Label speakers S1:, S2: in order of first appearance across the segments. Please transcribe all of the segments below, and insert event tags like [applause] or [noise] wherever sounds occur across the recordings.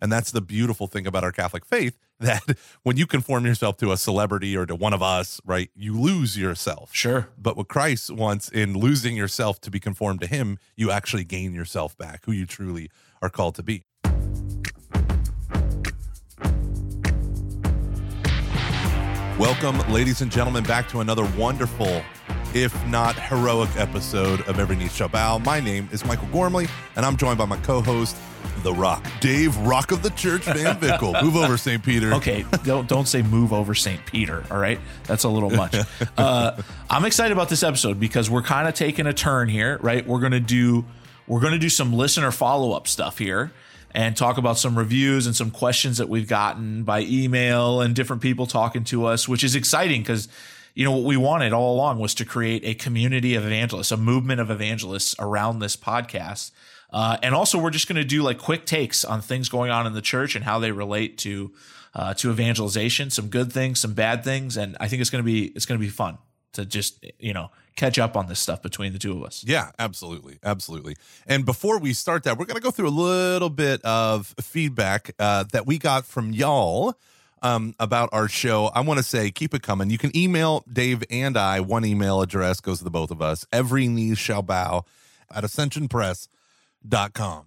S1: And that's the beautiful thing about our Catholic faith [laughs] that when you conform yourself to a celebrity or to one of us, right, you lose yourself.
S2: Sure.
S1: But what Christ wants in losing yourself to be conformed to him, you actually gain yourself back, who you truly are called to be. Welcome, ladies and gentlemen, back to another wonderful, if not heroic episode of Every Knee Shall Bow. My name is Michael Gormley, and I'm joined by my co-host, The Rock, Dave Rock of the Church Van [laughs] Vickle. Move over, St. Peter.
S2: Okay, don't don't say move over St. Peter. All right, that's a little much. [laughs] Uh, I'm excited about this episode because we're kind of taking a turn here. Right, we're gonna do we're gonna do some listener follow up stuff here and talk about some reviews and some questions that we've gotten by email and different people talking to us, which is exciting because you know what we wanted all along was to create a community of evangelists, a movement of evangelists around this podcast. Uh, and also, we're just going to do like quick takes on things going on in the church and how they relate to uh, to evangelization. Some good things, some bad things, and I think it's going to be it's going to be fun to just you know catch up on this stuff between the two of us.
S1: Yeah, absolutely. Absolutely. And before we start that, we're going to go through a little bit of feedback uh, that we got from y'all um, about our show. I want to say keep it coming. You can email Dave and I. One email address goes to the both of us. Every knee shall bow at ascensionpress.com.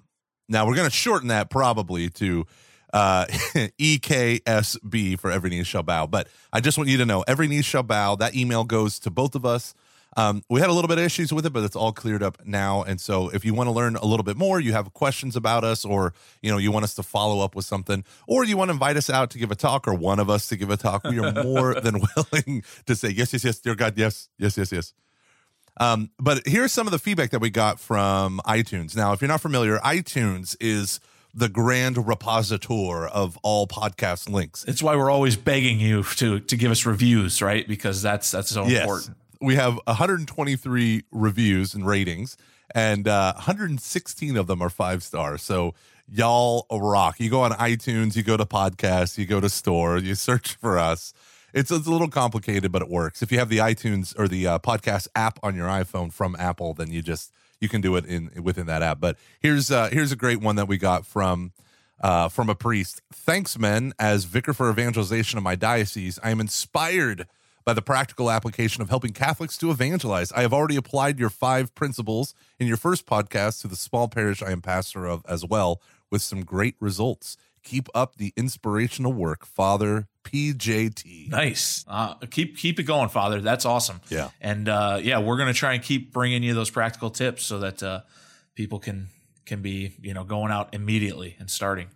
S1: Now, we're going to shorten that probably to uh, [laughs] EKSB for every knee shall bow. But I just want you to know every knee shall bow. That email goes to both of us. Um, we had a little bit of issues with it, but it's all cleared up now. And so, if you want to learn a little bit more, you have questions about us, or you know, you want us to follow up with something, or you want to invite us out to give a talk, or one of us to give a talk, we are more [laughs] than willing to say yes, yes, yes, dear God, yes, yes, yes, yes. Um, but here's some of the feedback that we got from iTunes. Now, if you're not familiar, iTunes is the grand repositor of all podcast links.
S2: It's why we're always begging you to to give us reviews, right? Because that's that's so
S1: Yes.
S2: important.
S1: We have 123 reviews and ratings, and uh, 116 of them are five stars. So y'all rock. You go on iTunes, you go to podcasts, you go to store, you search for us. It's, it's a little complicated, but it works. If you have the iTunes or the uh, podcast app on your iPhone from Apple, then you just you can do it in within that app. But here's uh, here's a great one that we got from uh, from a priest. Thanks, men. As vicar for evangelization of my diocese, I am inspired by the practical application of helping Catholics to evangelize. I have already applied your five principles in your first podcast to the small parish I am pastor of as well, with some great results. Keep up the inspirational work, Father PJT.
S2: Nice. Uh, keep keep it going, Father. That's awesome.
S1: Yeah.
S2: And uh, yeah, we're gonna try and keep bringing you those practical tips so that uh, people can can be you know going out immediately and starting.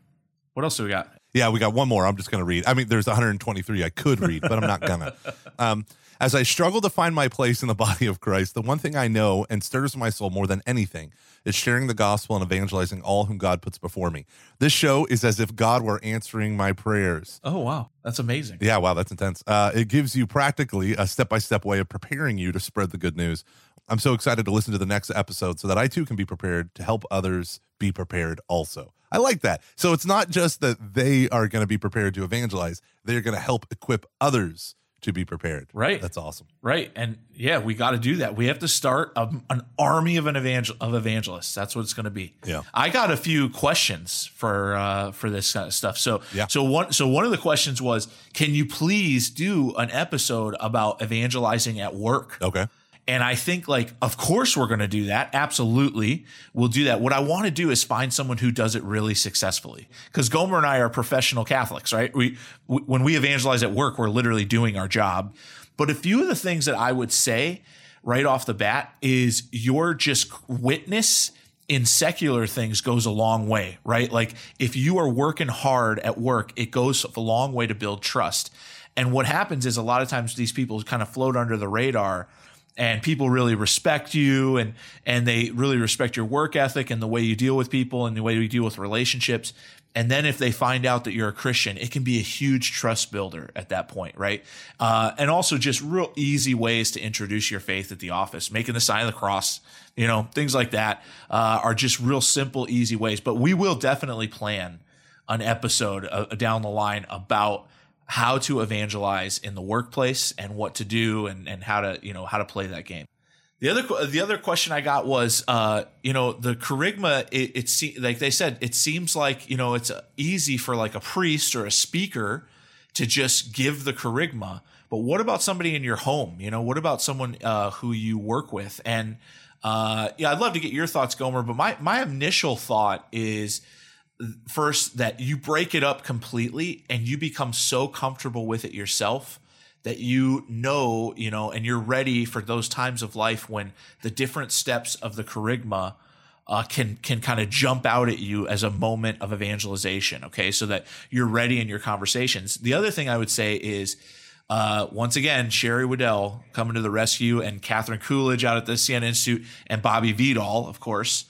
S2: What else do we got?
S1: Yeah, we got one more. I'm just going to read. I mean, there's 123 I could read, but I'm not gonna. [laughs] Um, as I struggle to find my place in the body of Christ, the one thing I know and stirs my soul more than anything is sharing the gospel and evangelizing all whom God puts before me. This show is as if God were answering my prayers.
S2: Oh wow, that's amazing.
S1: Yeah, wow, that's intense. Uh, it gives you practically a step by step way of preparing you to spread the good news. I'm so excited to listen to the next episode so that I too can be prepared to help others be prepared also. I like that. So it's not just that they are going to be prepared to evangelize, they're going to help equip others to be prepared.
S2: Right.
S1: That's awesome.
S2: Right. And yeah, we got to do that. We have to start a, an army of an evangel of evangelists. That's what it's going to be.
S1: Yeah.
S2: I got a few questions for uh, for this kind of stuff. So
S1: Yeah.
S2: so one so one of the questions was, can you please do an episode about evangelizing at work?
S1: Okay.
S2: And I think, like, of course, we're going to do that. Absolutely. We'll do that. What I want to do is find someone who does it really successfully. Because Gomer and I are professional Catholics, right? We, w- when we evangelize at work, we're literally doing our job. But a few of the things that I would say right off the bat is your just witness in secular things goes a long way, right? Like if you are working hard at work, it goes a long way to build trust. And what happens is a lot of times these people kind of float under the radar and people really respect you and and they really respect your work ethic and the way you deal with people and the way you deal with relationships. And then if they find out that you're a christian it can be a huge trust builder at that point right? Uh, and also just real easy ways to introduce your faith at the office making the sign of the cross you know things like that uh, are just real simple easy ways. But we will definitely plan an episode uh, down the line about how to evangelize in the workplace and what to do and, and how to you know how to play that game The other the other question I got was, uh, you know, the kerygma. It, it se- like they said, it seems like you know it's easy for like a priest or a speaker to just give the kerygma. But what about somebody in your home? You know, what about someone uh, who you work with? And uh, yeah, I'd love to get your thoughts, Gomer. But my my initial thought is first that you break it up completely and you become so comfortable with it yourself that you know, you know, and you're ready for those times of life when the different steps of the kerygma uh, can can kind of jump out at you as a moment of evangelization. Okay, so that you're ready in your conversations. The other thing I would say is. Uh, once again, Sherry Weddell coming to the rescue, and Catherine Coolidge out at the Siena Institute, and Bobby Vidal, of course.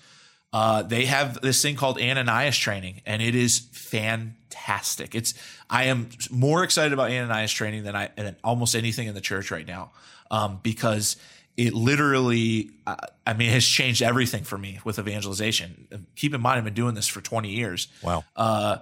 S2: Uh, they have this thing called Ananias training, and it is fantastic. It's I am more excited about Ananias training than I than almost anything in the church right now, um, because it literally, uh, I mean, [laughs] has changed everything for me with evangelization. Keep in mind, I've been doing this for 20 years.
S1: Wow.
S2: Uh,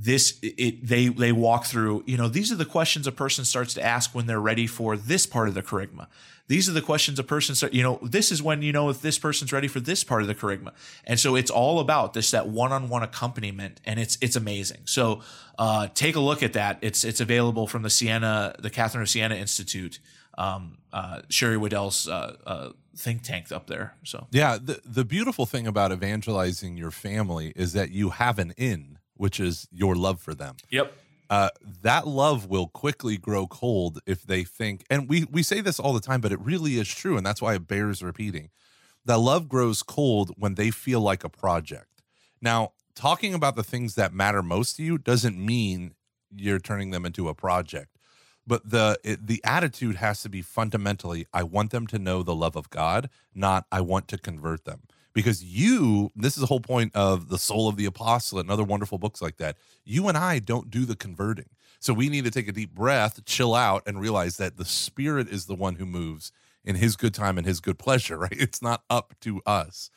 S2: this it they they walk through you know these are the questions a person starts to ask when they're ready for this part of the kerygma. These are the questions a person start you know this is when you know if this person's ready for this part of the kerygma. And so it's all about this that one-on-one accompaniment and it's it's amazing. So uh, take a look at that. It's it's available from the siena the catherine of siena institute um, uh, sherry weddell's uh, uh, think tank up there so.
S1: Yeah the, the beautiful thing about evangelizing your family is that you have an in which is your love for them.
S2: Yep.
S1: Uh, that love will quickly grow cold if they think, and we we say this all the time, but it really is true, and that's why it bears repeating. That love grows cold when they feel like a project. Now, talking about the things that matter most to you doesn't mean you're turning them into a project, but the it, the attitude has to be fundamentally: I want them to know the love of God, not I want to convert them because you this is the whole point of the soul of the apostle and other wonderful books like that. You and i don't do the converting. So we need to take a deep breath chill out and realize that the spirit is the one who moves in his good time and his good pleasure [laughs] right? It's not up to us.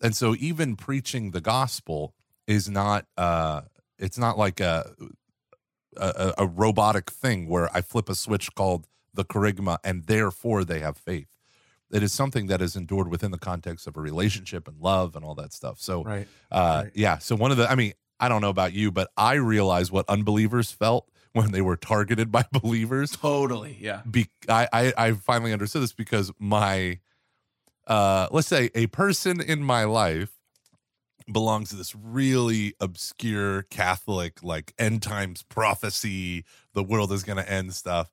S1: And so even preaching the gospel is not uh it's not like a a, a robotic thing where i flip a switch called the kerygma and therefore they have faith it is something that is endured within the context of a relationship and love and all that stuff. So,
S2: right.
S1: Uh,
S2: right.
S1: yeah. So one of the, I mean, I don't know about you, but I realize what unbelievers felt when they were targeted [laughs] by believers.
S2: Totally. Yeah.
S1: Be, I, I, I finally understood this because my, uh, let's say a person in my life belongs to this really obscure Catholic, like end times prophecy, the world is going to end stuff.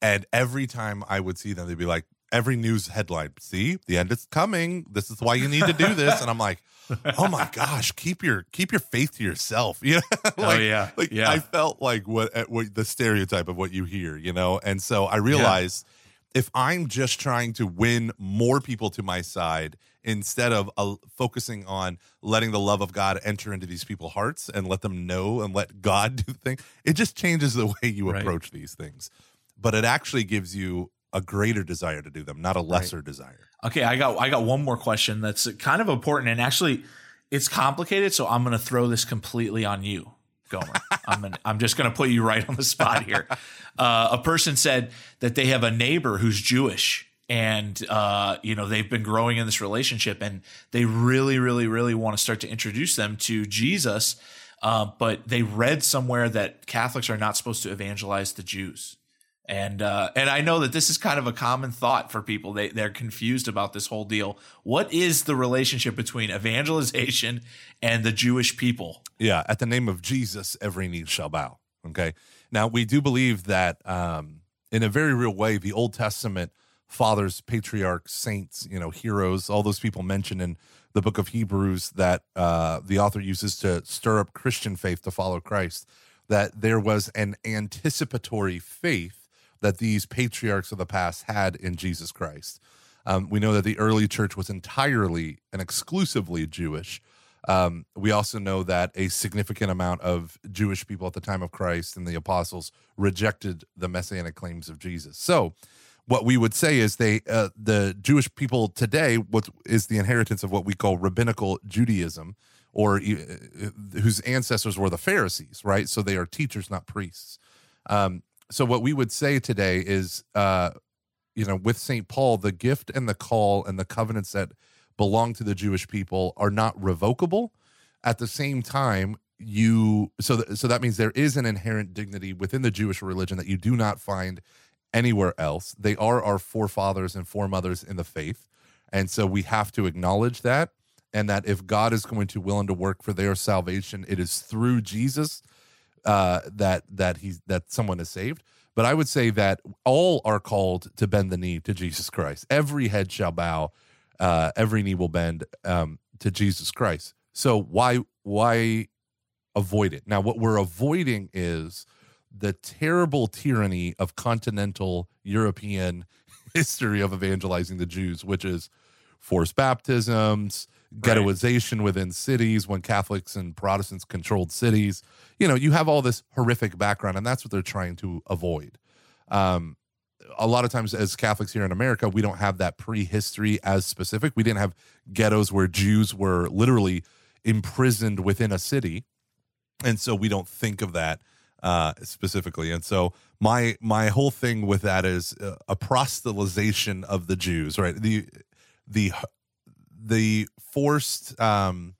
S1: And every time I would see them, they'd be like, every news headline. See, the end is coming. This is why you need to do this. And I'm like, [laughs] oh my gosh, keep your keep your faith to yourself. [laughs] You know, [laughs]
S2: like, oh yeah,
S1: like
S2: yeah.
S1: I felt like what, what the stereotype of what you hear, you know. And so I realized yeah. if I'm just trying to win more people to my side instead of uh, focusing on letting the love of God enter into these people's hearts and let them know and let God do the thing, it just changes the way you right. approach these things. But it actually gives you a greater desire to do them, not a lesser right. desire.
S2: Okay, I got I got one more question that's kind of important and actually it's complicated, so I'm going to throw this completely on you, Gomer. [laughs] I'm gonna, I'm just going to put you right on the spot here. [laughs] Uh, a person said that they have a neighbor who's Jewish and uh, you know they've been growing in this relationship and they really really really want to start to introduce them to jesus uh, but they read somewhere that catholics are not supposed to evangelize the jews and uh, and I know that this is kind of a common thought for people. They they're confused about this whole deal. What is the relationship between evangelization and the Jewish people?
S1: Yeah, at the name of Jesus, every knee shall bow. Okay. Now we do believe that um, in a very real way, the Old Testament fathers, patriarchs, saints, you know, heroes, all those people mentioned in the book of Hebrews that uh, the author uses to stir up Christian faith to follow Christ. That there was an anticipatory faith that these patriarchs of the past had in Jesus Christ. Um, we know that the early church was entirely and exclusively Jewish. Um, we also know that a significant amount of Jewish people at the time of Christ and the apostles rejected the messianic claims of Jesus. So, what we would say is they uh, the Jewish people today what is the inheritance of what we call rabbinical Judaism or uh, whose ancestors were the Pharisees, right? So they are teachers, not priests. Um, so what we would say today is uh you know, with St. Paul, the gift and the call and the covenants that belong to the Jewish people are not revocable. At the same time, you so th- so that means there is an inherent dignity within the Jewish religion that you do not find anywhere else. They are our forefathers and foremothers in the faith. And so we have to acknowledge that and that if God is going to willing to work for their salvation, it is through Jesus uh, that that he's that someone is saved. But I would say that all are called to bend the knee to Jesus Christ. Every head shall bow, uh, every knee will bend um, to Jesus Christ. So why why avoid it? Now, what we're avoiding is the terrible tyranny of continental European [laughs] history of evangelizing the Jews, which is forced baptisms, ghettoization within cities when Catholics and Protestants controlled cities. You know, you have all this horrific background, and that's what they're trying to avoid. Um, a lot of times, as Catholics here in America, we don't have that prehistory as specific. We didn't have ghettos where Jews were literally imprisoned within a city, and so we don't think of that uh, specifically. And so my my whole thing with that is uh, a proselytization of the Jews, right? The the the forced um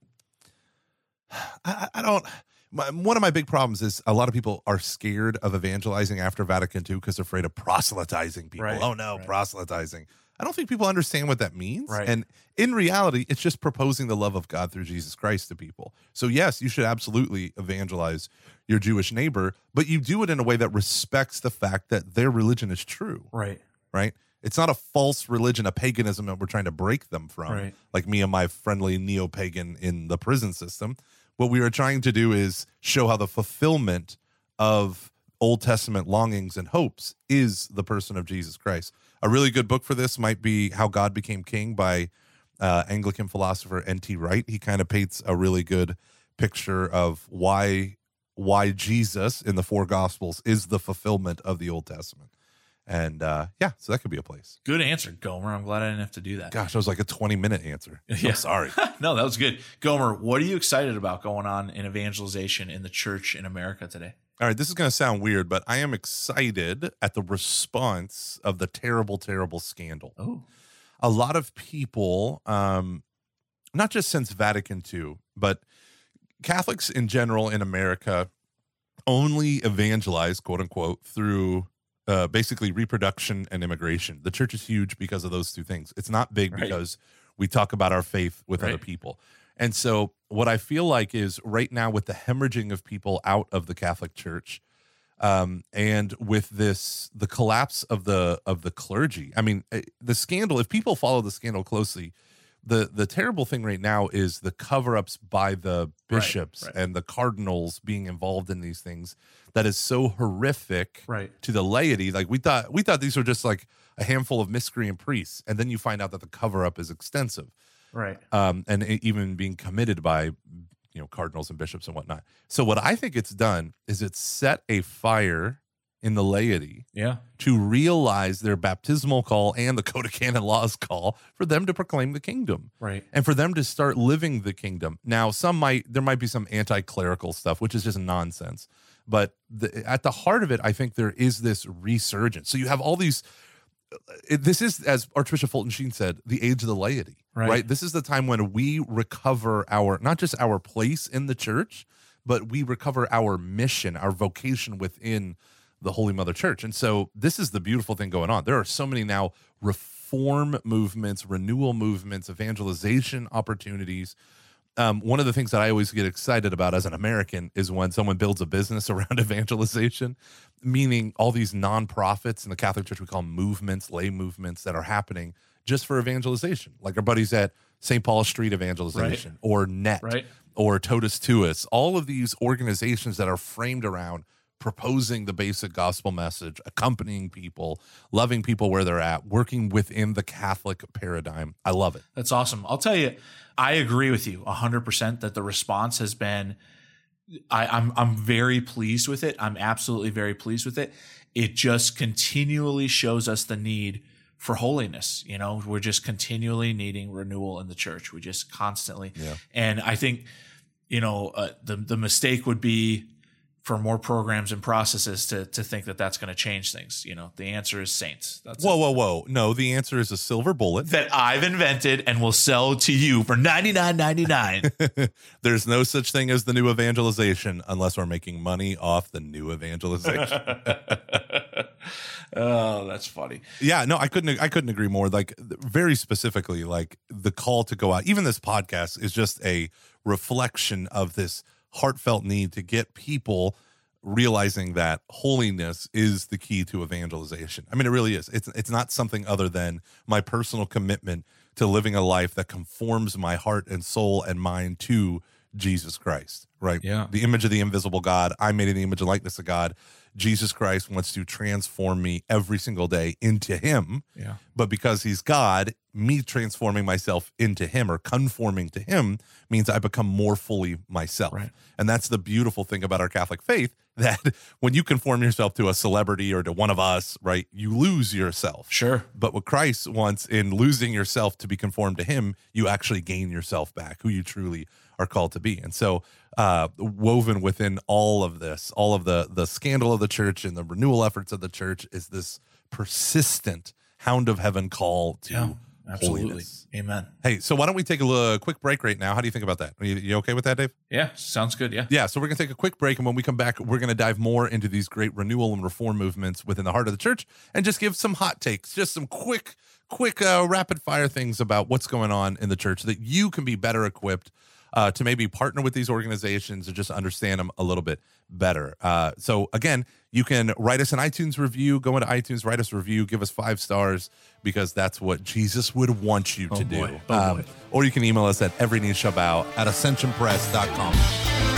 S1: I, I don't my, one of my big problems is a lot of people are scared of evangelizing after Vatican II because they're afraid of proselytizing people.
S2: Right,
S1: oh no,
S2: right.
S1: proselytizing. I don't think people understand what that means.
S2: Right.
S1: And in reality, it's just proposing the love of God through Jesus Christ to people. So, yes, you should absolutely evangelize your Jewish neighbor, but you do it in a way that respects the fact that their religion is true,
S2: Right.
S1: right? It's not a false religion, a paganism that we're trying to break them from,
S2: Right.
S1: like me and my friendly neo pagan in the prison system. What we are trying to do is show how the fulfillment of Old Testament longings and hopes is the person of Jesus Christ. A really good book for this might be How God Became King by uh, Anglican philosopher N.T. Wright. He kind of paints a really good picture of why why Jesus in the four Gospels is the fulfillment of the Old Testament. And uh, yeah, so that could be a place.
S2: Good answer, Gomer. I'm glad I didn't have to do that.
S1: Gosh, that was like a 20 minute answer. [laughs]
S2: Yeah.
S1: I'm sorry. [laughs]
S2: no, that was good. Gomer, what are you excited about going on in evangelization in the church in America today?
S1: All right, this is going to sound weird, but I am excited at the response of the terrible, terrible scandal.
S2: Oh,
S1: A lot of people, um, not just since Vatican II, but Catholics in general in America only evangelize, quote unquote, through uh, basically reproduction and immigration. The church is huge because of those two things. It's not big
S2: Right.
S1: because we talk about our faith with other people. And so, what I feel like is right now, with the hemorrhaging of people out of the Catholic Church, um, and with this, the collapse of the of the clergy. I mean, eh, the scandal. If people follow the scandal closely, the the terrible thing right now is the cover ups by the bishops
S2: right.
S1: and the cardinals being involved in these things. That is so horrific
S2: right.
S1: to the laity. Like we thought, we thought these were just like a handful of miscreant priests, and then you find out that the cover up is extensive
S2: Right.
S1: um, and even being committed by you know cardinals and bishops and whatnot. So what I think it's done is it's set a fire in the laity
S2: Yeah.
S1: to realize their baptismal call and the [laughs] code of canon laws call for them to proclaim the kingdom
S2: Right.
S1: and for them to start living the kingdom. Now, some might there might be some anti-clerical stuff, which is just nonsense. But the, at the heart of it, I think there is this resurgence. So you have all these. Uh, it, this is, as Archbishop Fulton Sheen said, the age of the laity.
S2: Right.
S1: right? This is the time when we recover our not just our place in the church, but we recover our mission, our vocation within the Holy Mother Church. And so this is the beautiful thing going on. There are so many now reform movements, renewal movements, evangelization opportunities. Um, one of the things that I always get excited about as an American is when someone builds a business [laughs] around evangelization, meaning all these nonprofits in the Catholic Church, we call movements, lay movements that are happening just for evangelization. Like our buddies at St. Paul Street Evangelization or NET
S2: Right.
S1: or Totus Tuus, all of these organizations that are framed around proposing the basic gospel message, accompanying people, loving people where they're at, working within the Catholic paradigm. I love it.
S2: That's awesome. I'll tell you, I agree with you 100% that the response has been I, I'm I'm very pleased with it. I'm absolutely very pleased with it. It just continually shows us the need for holiness. You know, we're just continually needing renewal in the church. We just constantly.
S1: Yeah.
S2: And I think, you know, uh, the the mistake would be for more programs and processes to to think that that's going to change things. You know, the answer is saints. That's
S1: Whoa,
S2: it.
S1: whoa, whoa. No, the answer is a silver bullet.
S2: that I've invented and will sell to you for ninety nine ninety nine. [laughs]
S1: There's no such thing as the new evangelization unless we're making money off the new evangelization. [laughs]
S2: oh, that's funny.
S1: yeah, no, I couldn't I couldn't agree more. Like very specifically, like the call to go out. Even this podcast is just a reflection of this heartfelt need to get people realizing that holiness is the key to evangelization. I mean, it really is. It's it's not something other than my personal commitment to living a life that conforms my heart and soul and mind to Jesus Christ. Right.
S2: Yeah.
S1: The image of the invisible God. I made in the image and likeness of God. Jesus Christ wants to transform me every single day into Him.
S2: Yeah.
S1: But because He's God, me transforming myself into Him or conforming to Him means I become more fully myself.
S2: Right.
S1: And that's the beautiful thing about our Catholic faith [laughs] that when you conform yourself to a celebrity or to one of us, right, you lose yourself.
S2: Sure.
S1: But what Christ wants in losing yourself to be conformed to Him, you actually gain yourself back, who you truly are called to be. And so, uh, woven within all of this, all of the the scandal of the church and the renewal efforts of the church, is this persistent hound of heaven call to
S2: Yeah. Absolutely.
S1: holiness.
S2: Amen.
S1: Hey, so why don't we take a little, quick break right now? How do you think about that? Are you, you okay with that, Dave?
S2: Yeah. Sounds good. Yeah.
S1: Yeah, so we're going to take a quick break. And when we come back, we're going to dive more into these great renewal and reform movements within the heart of the church and just give some hot takes, just some quick, quick, uh, rapid fire things about what's going on in the church so that you can be better equipped uh, to maybe partner with these organizations and just understand them a little bit better. Uh, so, again, you can write us an iTunes review. Go into iTunes, write us a review, give us five stars because that's what Jesus would want you to do.
S2: Oh, boy.
S1: Or you can email us at every knee shall bow at ascensionpress.com.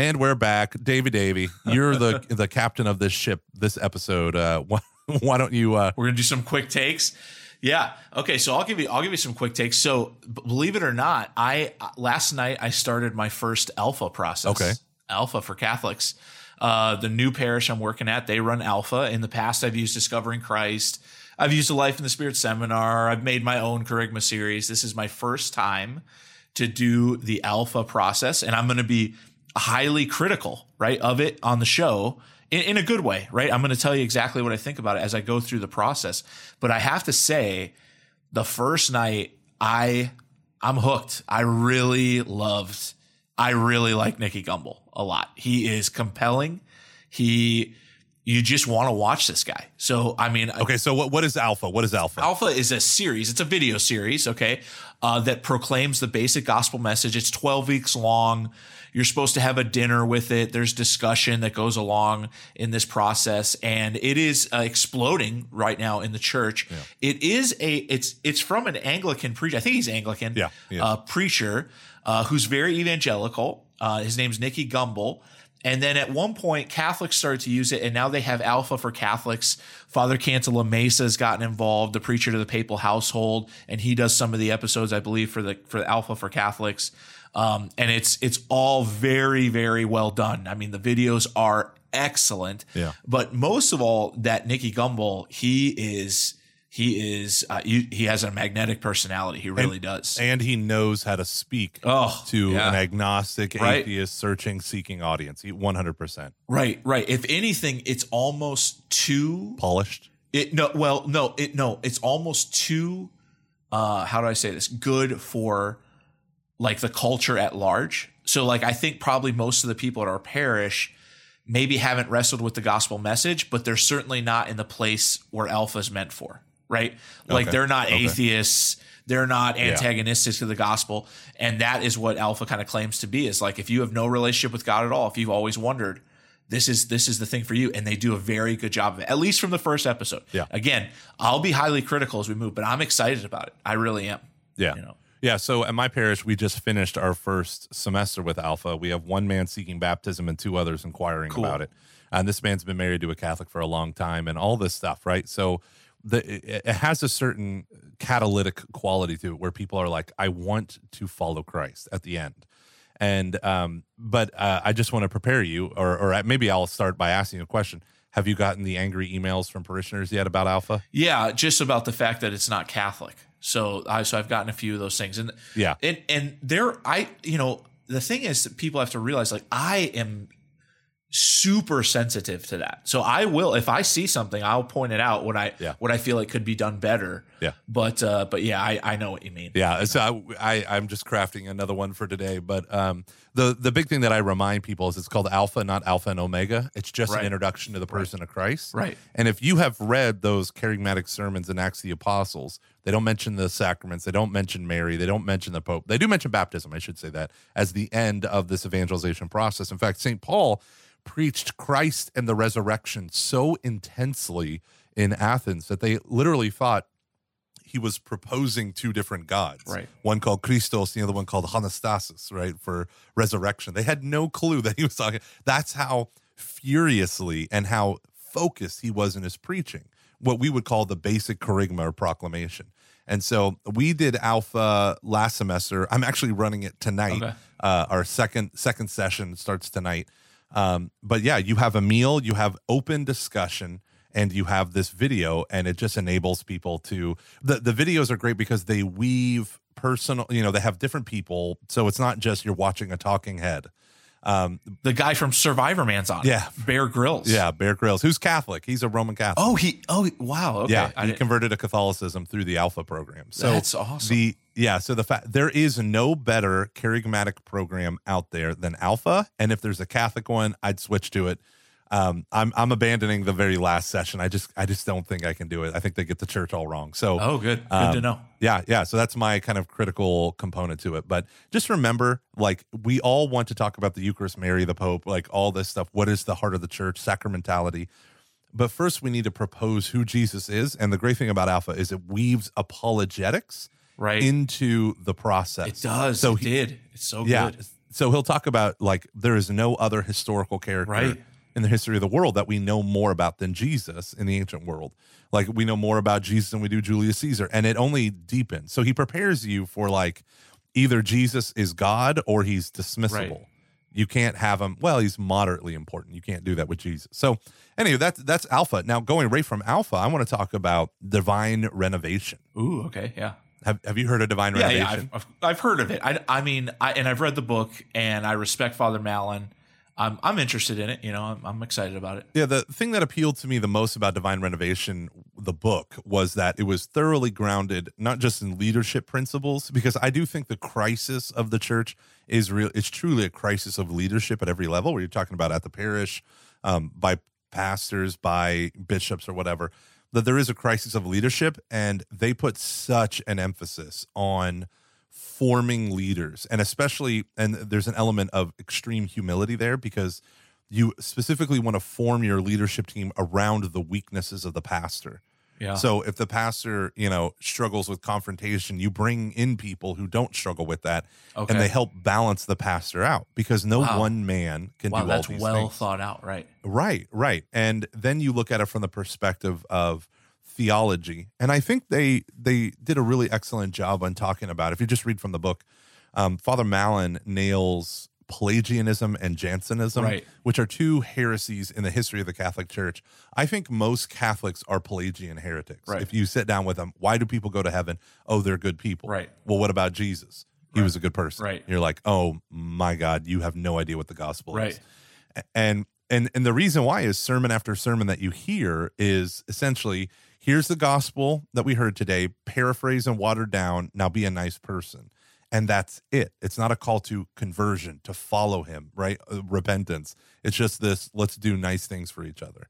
S1: And we're back, Davy Davy. You're the [laughs] the captain of this ship. This episode. Uh, why, [laughs] why don't you? Uh,
S2: We're gonna do some quick takes. Yeah. Okay. So I'll give you I'll give you some quick takes. So believe it or not, I last night I started my first alpha process.
S1: Okay.
S2: Alpha for Catholics. Uh, the new parish I'm working at, they run alpha. In the past, I've used Discovering Christ. I've used a Life in the Spirit seminar. I've made my own Kerygma series. This is my first time to do the alpha process, and I'm going to be highly critical, right, of it on the show in, in a good way, right? I'm going to tell you exactly what I think about it as I go through the process. But I have to say, the first night, I I'm hooked. I really loved. I really like Nicky Gumbel a lot. He is compelling. He you just want to watch this guy. So I mean,
S1: okay, so what what is Alpha? What is Alpha?
S2: Alpha is a series. It's a video series, okay, uh, that proclaims the basic gospel message. It's 12 weeks long. You're supposed to have a dinner with it. There's discussion that goes along in this process, and it is uh, exploding right now in the church. It is a it's it's from an Anglican preacher. I think he's Anglican.
S1: Yeah, he
S2: uh, preacher uh, who's very evangelical. Uh, his name's Nicky Gumbel. And then at one point, Catholics started to use it, and now they have Alpha for Catholics. Father Cantalamessa has gotten involved, the preacher to the papal household, and he does some of the episodes, I believe, for the for Alpha for Catholics. Um, and it's it's all very very well done. I mean, the videos are excellent.
S1: Yeah.
S2: But most of all, that Nicky Gumbel, he is he is uh, he, he has a magnetic personality. He really does.
S1: and he knows how to speak
S2: Oh,
S1: to
S2: yeah.
S1: an agnostic,
S2: Right.
S1: atheist, searching, seeking audience. One hundred percent
S2: Right, right. If anything, it's almost too
S1: polished.
S2: it no well no it no it's almost too uh how do I say this good for like the culture at large. So like I think probably most of the people at our parish maybe haven't wrestled with the gospel message, but they're certainly not in the place where alpha is meant for, right? Like
S1: Okay.
S2: they're not
S1: Okay.
S2: atheists, they're not antagonistic to the gospel, and that is what alpha kind of claims to be is like if you have no relationship with God at all, if you've always wondered this is this is the thing for you and they do a very good job of it at least from the first episode
S1: Yeah.
S2: again i'll be highly critical as we move but i'm excited about it i really am
S1: Yeah.
S2: you know
S1: Yeah, so at my parish, we just finished our first semester with Alpha. We have one man seeking baptism and two others inquiring
S2: Cool.
S1: about it. And this man's been married to a Catholic for a long time and all this stuff, right? So the it, it has a certain catalytic quality to it where people are like, I want to follow Christ at the end. And um, but uh, I just want to prepare you, or or maybe I'll start by asking a question. Have you gotten the angry emails from parishioners yet about Alpha?
S2: Yeah, just about the fact that it's not Catholic. So I so I've gotten a few of those things, and
S1: Yeah.
S2: and and there I you know the thing is that people have to realize like I am super sensitive to that. So I will if I see something, I'll point it out when I
S1: Yeah.
S2: when I feel it could be done better.
S1: Yeah.
S2: But uh but yeah, I I know what you mean.
S1: Yeah, so I, I I'm just crafting another one for today, but um, the the big thing that I remind people is it's called Alpha, not Alpha and Omega. It's just
S2: Right.
S1: an introduction to the person of Christ,
S2: Right.
S1: And if you have read those kerygmatic sermons in Acts of the Apostles, they don't mention the sacraments, they don't mention Mary, they don't mention the Pope, they do mention baptism. I should say that as the end of this evangelization process. In fact, Saint Paul preached Christ and the resurrection so intensely in Athens that they literally thought he was proposing two different gods.
S2: Right.
S1: One called Christos, the other one called Anastasis, right? For resurrection. They had no clue that he was talking. That's how furiously and how focused he was in his preaching, what we would call the basic kerygma or proclamation. And so we did Alpha last semester. I'm actually running it tonight.
S2: Okay.
S1: Uh, our second second session starts tonight. Um, but yeah, you have a meal, you have open discussion, and you have this video, and it just enables people to. The the videos are great because they weave personal. You know, they have different people, so it's not just you're watching a talking head. Um,
S2: The guy from Survivor Man's on. it.
S1: Yeah.
S2: Bear Grylls.
S1: yeah, Bear Grylls, who's Catholic, he's a Roman Catholic.
S2: Oh, he. Oh, wow. Okay.
S1: yeah,
S2: I
S1: he
S2: didn't-
S1: converted to Catholicism through the Alpha program. So
S2: That's awesome.
S1: The yeah, so the fact there is no better kerygmatic program out there than Alpha, and if there's a Catholic one, I'd switch to it. Um, I'm I'm abandoning the very last session. I just I just don't think I can do it. I think they get the church all wrong. So
S2: oh, good. Good
S1: um,
S2: to know.
S1: yeah, yeah. So that's my kind of critical component to it. But just remember, like, we all want to talk about the Eucharist, Mary, the Pope, like all this stuff. What is the heart of the church, sacramentality? But first, we need to propose who Jesus is. And the great thing about Alpha is it weaves apologetics
S2: Right.
S1: into the process.
S2: it does.
S1: So
S2: it
S1: he-
S2: did. It's so
S1: yeah.
S2: good.
S1: So he'll talk about like there is no other historical character
S2: Right.
S1: In the history of the world that we know more about than Jesus in the ancient world. Like we know more about Jesus than we do Julius Caesar, and it only deepens. So he prepares you for like either Jesus is God or he's dismissible.
S2: Right.
S1: You can't have him. Well, he's moderately important. You can't do that with Jesus. So anyway, that's that's Alpha. Now going right from Alpha, I want to talk about divine renovation.
S2: Ooh, okay. Yeah.
S1: Have Have you heard of divine
S2: Yeah,
S1: renovation?
S2: yeah. I've, I've, heard of it. I, I mean, I, and I've read the book and I respect Father Mallon. I'm, I'm interested in it. You know, I'm, I'm excited about it.
S1: Yeah, the thing that appealed to me the most about Divine Renovation, the book, was that it was thoroughly grounded not just in leadership principles, because I do think the crisis of the church is real. It's truly a crisis of leadership at every level. Where you're talking about at the parish, um, by pastors, by bishops, or whatever. That there is a crisis of leadership, and they put such an emphasis on forming leaders and especially and there's an element of extreme humility there because you specifically want to form your leadership team around the weaknesses of the pastor
S2: Yeah.
S1: so if the pastor you know struggles with confrontation you bring in people who don't struggle with that
S2: Okay.
S1: and they help balance the pastor out because no
S2: Wow.
S1: one man can
S2: wow,
S1: do all these
S2: well
S1: things
S2: thought out. Right.
S1: Right, right. And then you look at it from the perspective of theology. And I think they they did a really excellent job on talking about. it. If you just read from the book, um, Father Mallon nails Pelagianism and Jansenism,
S2: Right.
S1: which are two heresies in the history of the Catholic Church. I think most Catholics are Pelagian heretics.
S2: Right.
S1: If you sit down with them, why do people go to heaven? Oh, they're good people.
S2: Right.
S1: Well, what about Jesus? He was a good person.
S2: Right.
S1: You're like, oh my God, you have no idea what the gospel is and and and the reason why is sermon after sermon that you hear is essentially here's the gospel that we heard today paraphrase and watered down. Now be a nice person. And that's it. It's not a call to conversion to follow him right? Uh, repentance. It's just this let's do nice things for each other.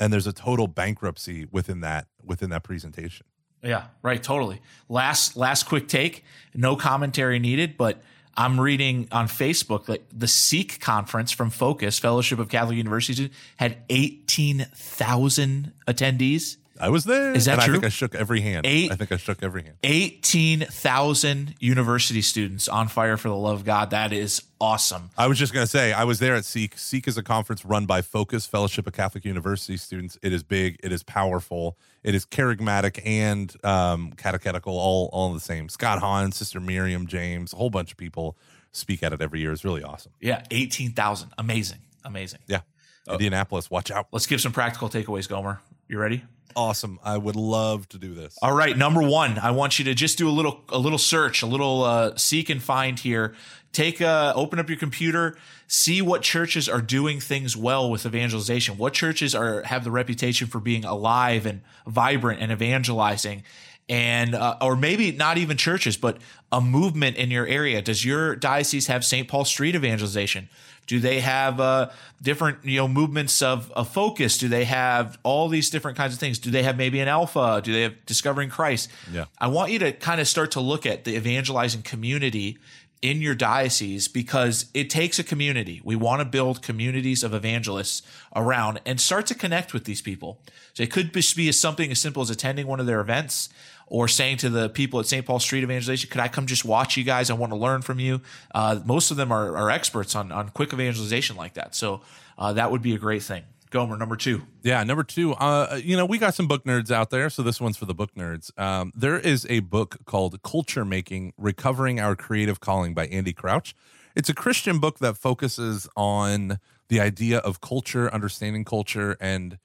S1: And there's a total bankruptcy within that within that presentation.
S2: Yeah, right, totally. Last last quick take, no commentary needed, but I'm reading on Facebook that the Seek conference from Focus Fellowship of Catholic Universities had 18,000 attendees
S1: I was there.
S2: Is that
S1: and
S2: true?
S1: I think I shook every hand.
S2: Eight-
S1: I think I shook every hand.
S2: 18,000 university students on fire for the love of God. That is awesome.
S1: I was just going to say, I was there at Seek. Seek is a conference run by Focus Fellowship of Catholic University students. It is big, it is powerful, it is charismatic and um, catechetical, all all the same. Scott Hahn, Sister Miriam James, a whole bunch of people speak at it every year. It's really awesome.
S2: Yeah, 18,000. Amazing. Amazing.
S1: Yeah. Indianapolis, watch out.
S2: Let's give some practical takeaways, Gomer. You ready?
S1: Awesome. I would love to do this.
S2: All right, number one, I want you to just do a little a little search, a little uh, seek and find here. Take a open up your computer, see what churches are doing things well with evangelization. What churches are have the reputation for being alive and vibrant and evangelizing, and uh, or maybe not even churches, but a movement in your area. Does your diocese have St. Paul Street evangelization? Do they have uh, different you know movements of, of focus? Do they have all these different kinds of things? Do they have maybe an alpha? Do they have discovering Christ?
S1: Yeah.
S2: I want you to kind of start to look at the evangelizing community in your diocese because it takes a community. We want to build communities of evangelists around and start to connect with these people. So it could be something as simple as attending one of their events or saying to the people at St. Paul Street Evangelization, could I come just watch you guys? I want to learn from you. Uh, most of them are, are experts on, on quick evangelization like that. So uh, that would be a great thing. Gomer, number two.
S1: Yeah, number two. Uh, you know, we got some book nerds out there, so this one's for the book nerds. Um, there is a book called "Culture Making: Recovering Our Creative Calling" by Andy Crouch. It's a Christian book that focuses on the idea of culture, understanding culture, and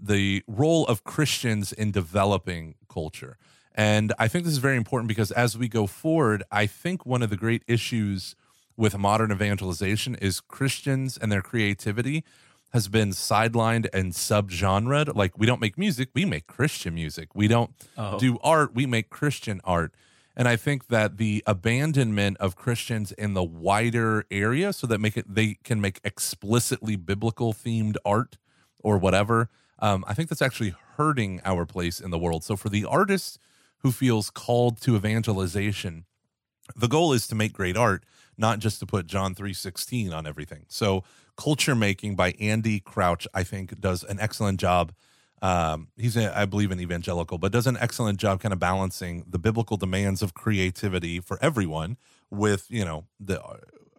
S1: the role of Christians in developing culture. And I think this is very important because as we go forward, I think one of the great issues with modern evangelization is Christians and their creativity has been sidelined and subgenred. Like we don't make music, we make Christian music. We don't do art, we make Christian art. And I think that the abandonment of Christians in the wider area so that make it they can make explicitly biblical themed art or whatever. Um, I think that's actually hurting our place in the world. So for the artist who feels called to evangelization, the goal is to make great art, not just to put John 3:16 on everything. So culture making by Andy Crouch, I think, does an excellent job. Um, he's, a, I believe, an evangelical, but does an excellent job kind of balancing the biblical demands of creativity for everyone with, you know, the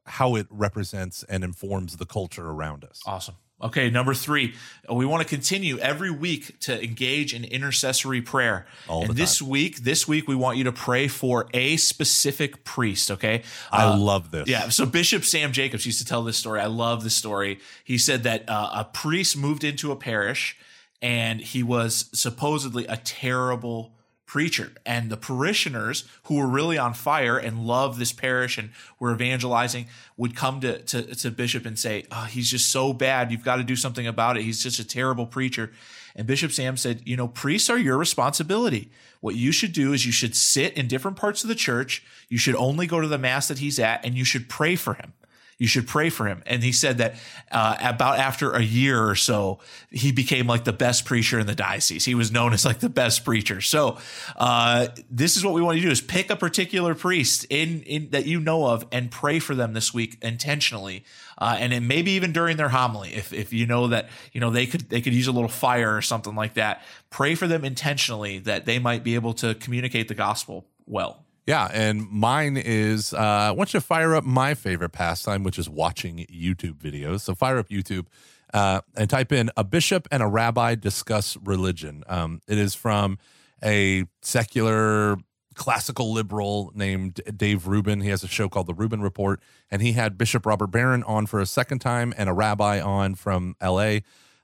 S1: how it represents and informs the culture around us.
S2: Awesome. Okay, number three, we want to continue every week to engage in intercessory prayer.
S1: All
S2: and this week, this week we want you to pray for a specific priest. Okay,
S1: I
S2: Uh,
S1: love this.
S2: yeah. So Bishop Sam Jacobs used to tell this story. I love this story. He said that uh, a priest moved into a parish and he was supposedly a terrible preacher. And the parishioners who were really on fire and loved this parish and were evangelizing would come to, to, to Bishop and say, oh, he's just so bad. You've got to do something about it. He's just a terrible preacher. And Bishop Sam said, you know, priests are your responsibility. What you should do is you should sit in different parts of the church. You should only go to the mass that he's at and you should pray for him. You should pray for him. And he said that uh, about after a year or so, he became like the best preacher in the diocese. He was known as like the best preacher. So uh, this is what we want to do: is pick a particular priest in, in that you know of and pray for them this week intentionally, uh, and maybe even during their homily, if if you know that you know they could they could use a little fire or something like that. Pray for them intentionally that they might be able to communicate the gospel well.
S1: Yeah, and mine is uh, I want you to fire up my favorite pastime, which is watching YouTube videos. So fire up YouTube uh, and type in a bishop and a rabbi discuss religion. Um, it is from a secular classical liberal named Dave Rubin. He has a show called The Rubin Report, and he had Bishop Robert Barron on for a second time and a rabbi on from LA.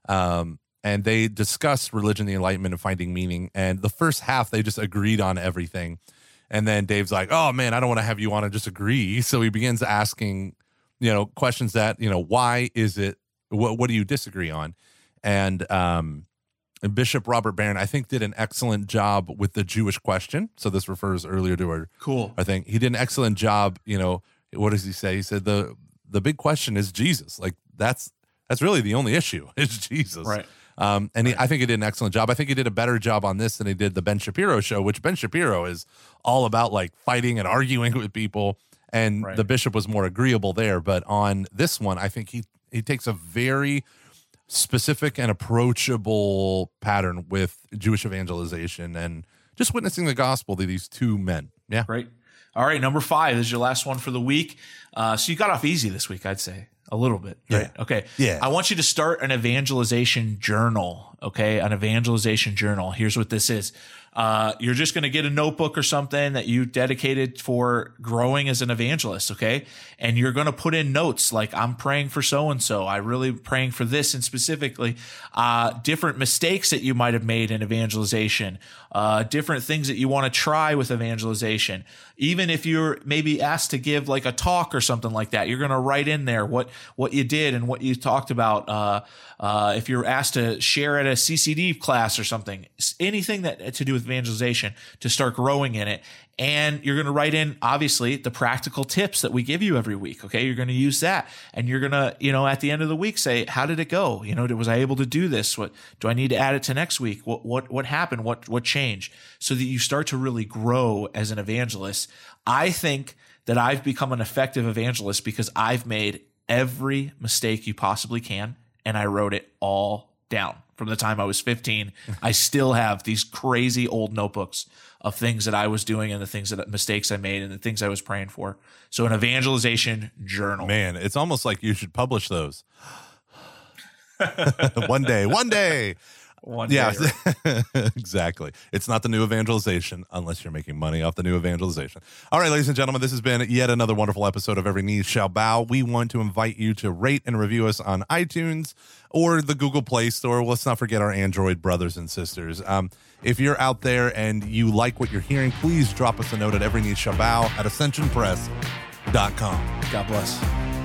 S1: Um, and they discuss religion, the Enlightenment, and finding meaning. And the first half, they just agreed on everything. And then Dave's like, "Oh man, I don't want to have you on and just agree." So he begins asking, you know, questions that you know, why is it? What what do you disagree on? And um, and Bishop Robert Barron, I think, did an excellent job with the Jewish question. So this refers earlier to our
S2: Cool.
S1: I think he did an excellent job. You know, what does he say? He said the the big question is Jesus. Like that's that's really the only issue [laughs] is Jesus.
S2: Right.
S1: Um, and he, I think he did an excellent job. I think he did a better job on this than he did the Ben Shapiro show, which Ben Shapiro is all about like fighting and arguing [laughs] with people. And
S2: Right.
S1: the bishop was more agreeable there. But on this one, I think he he takes a very specific and approachable pattern with Jewish evangelization and just witnessing the gospel to these two men. Yeah.
S2: Great. All right, number five is your last one for the week. Uh, so you got off easy this week, I'd say a little bit. Right?
S1: Yeah.
S2: Okay.
S1: Yeah.
S2: I want you to start an evangelization journal. Okay. An evangelization journal. Here's what this is. Uh, you're just going to get a notebook or something that you dedicated for growing as an evangelist. Okay. And you're going to put in notes like, I'm praying for so and so. I really praying for this and specifically, uh, different mistakes that you might have made in evangelization, uh, different things that you want to try with evangelization. Even if you're maybe asked to give like a talk or something like that, you're going to write in there what, what you did and what you talked about. Uh, uh, if you're asked to share at a CCD class or something, anything that to do with evangelization to start growing in it. And you're going to write in, obviously, the practical tips that we give you every week. Okay. You're going to use that. And you're going to, you know, at the end of the week say, how did it go? You know, was I able to do this? What do I need to add it to next week? What, what, what happened? What, what changed? So that you start to really grow as an evangelist. I think that I've become an effective evangelist because I've made every mistake you possibly can and I wrote it all down from the time I was 15. I still have these crazy old notebooks of things that I was doing and the things that mistakes I made and the things I was praying for. So an evangelization journal.
S1: Man, it's almost like you should publish those. [laughs] one day, one day.
S2: One
S1: Yeah,
S2: day, [laughs]
S1: exactly. It's not the new evangelization unless you're making money off the new evangelization. All right, ladies and gentlemen, this has been yet another wonderful episode of Every Knee Shall Bow. We want to invite you to rate and review us on iTunes or the Google Play Store. Let's not forget our Android brothers and sisters. Um, if you're out there and you like what you're hearing, please drop us a note at Every Knee Shall Bow at ascensionpress.com.
S2: God bless.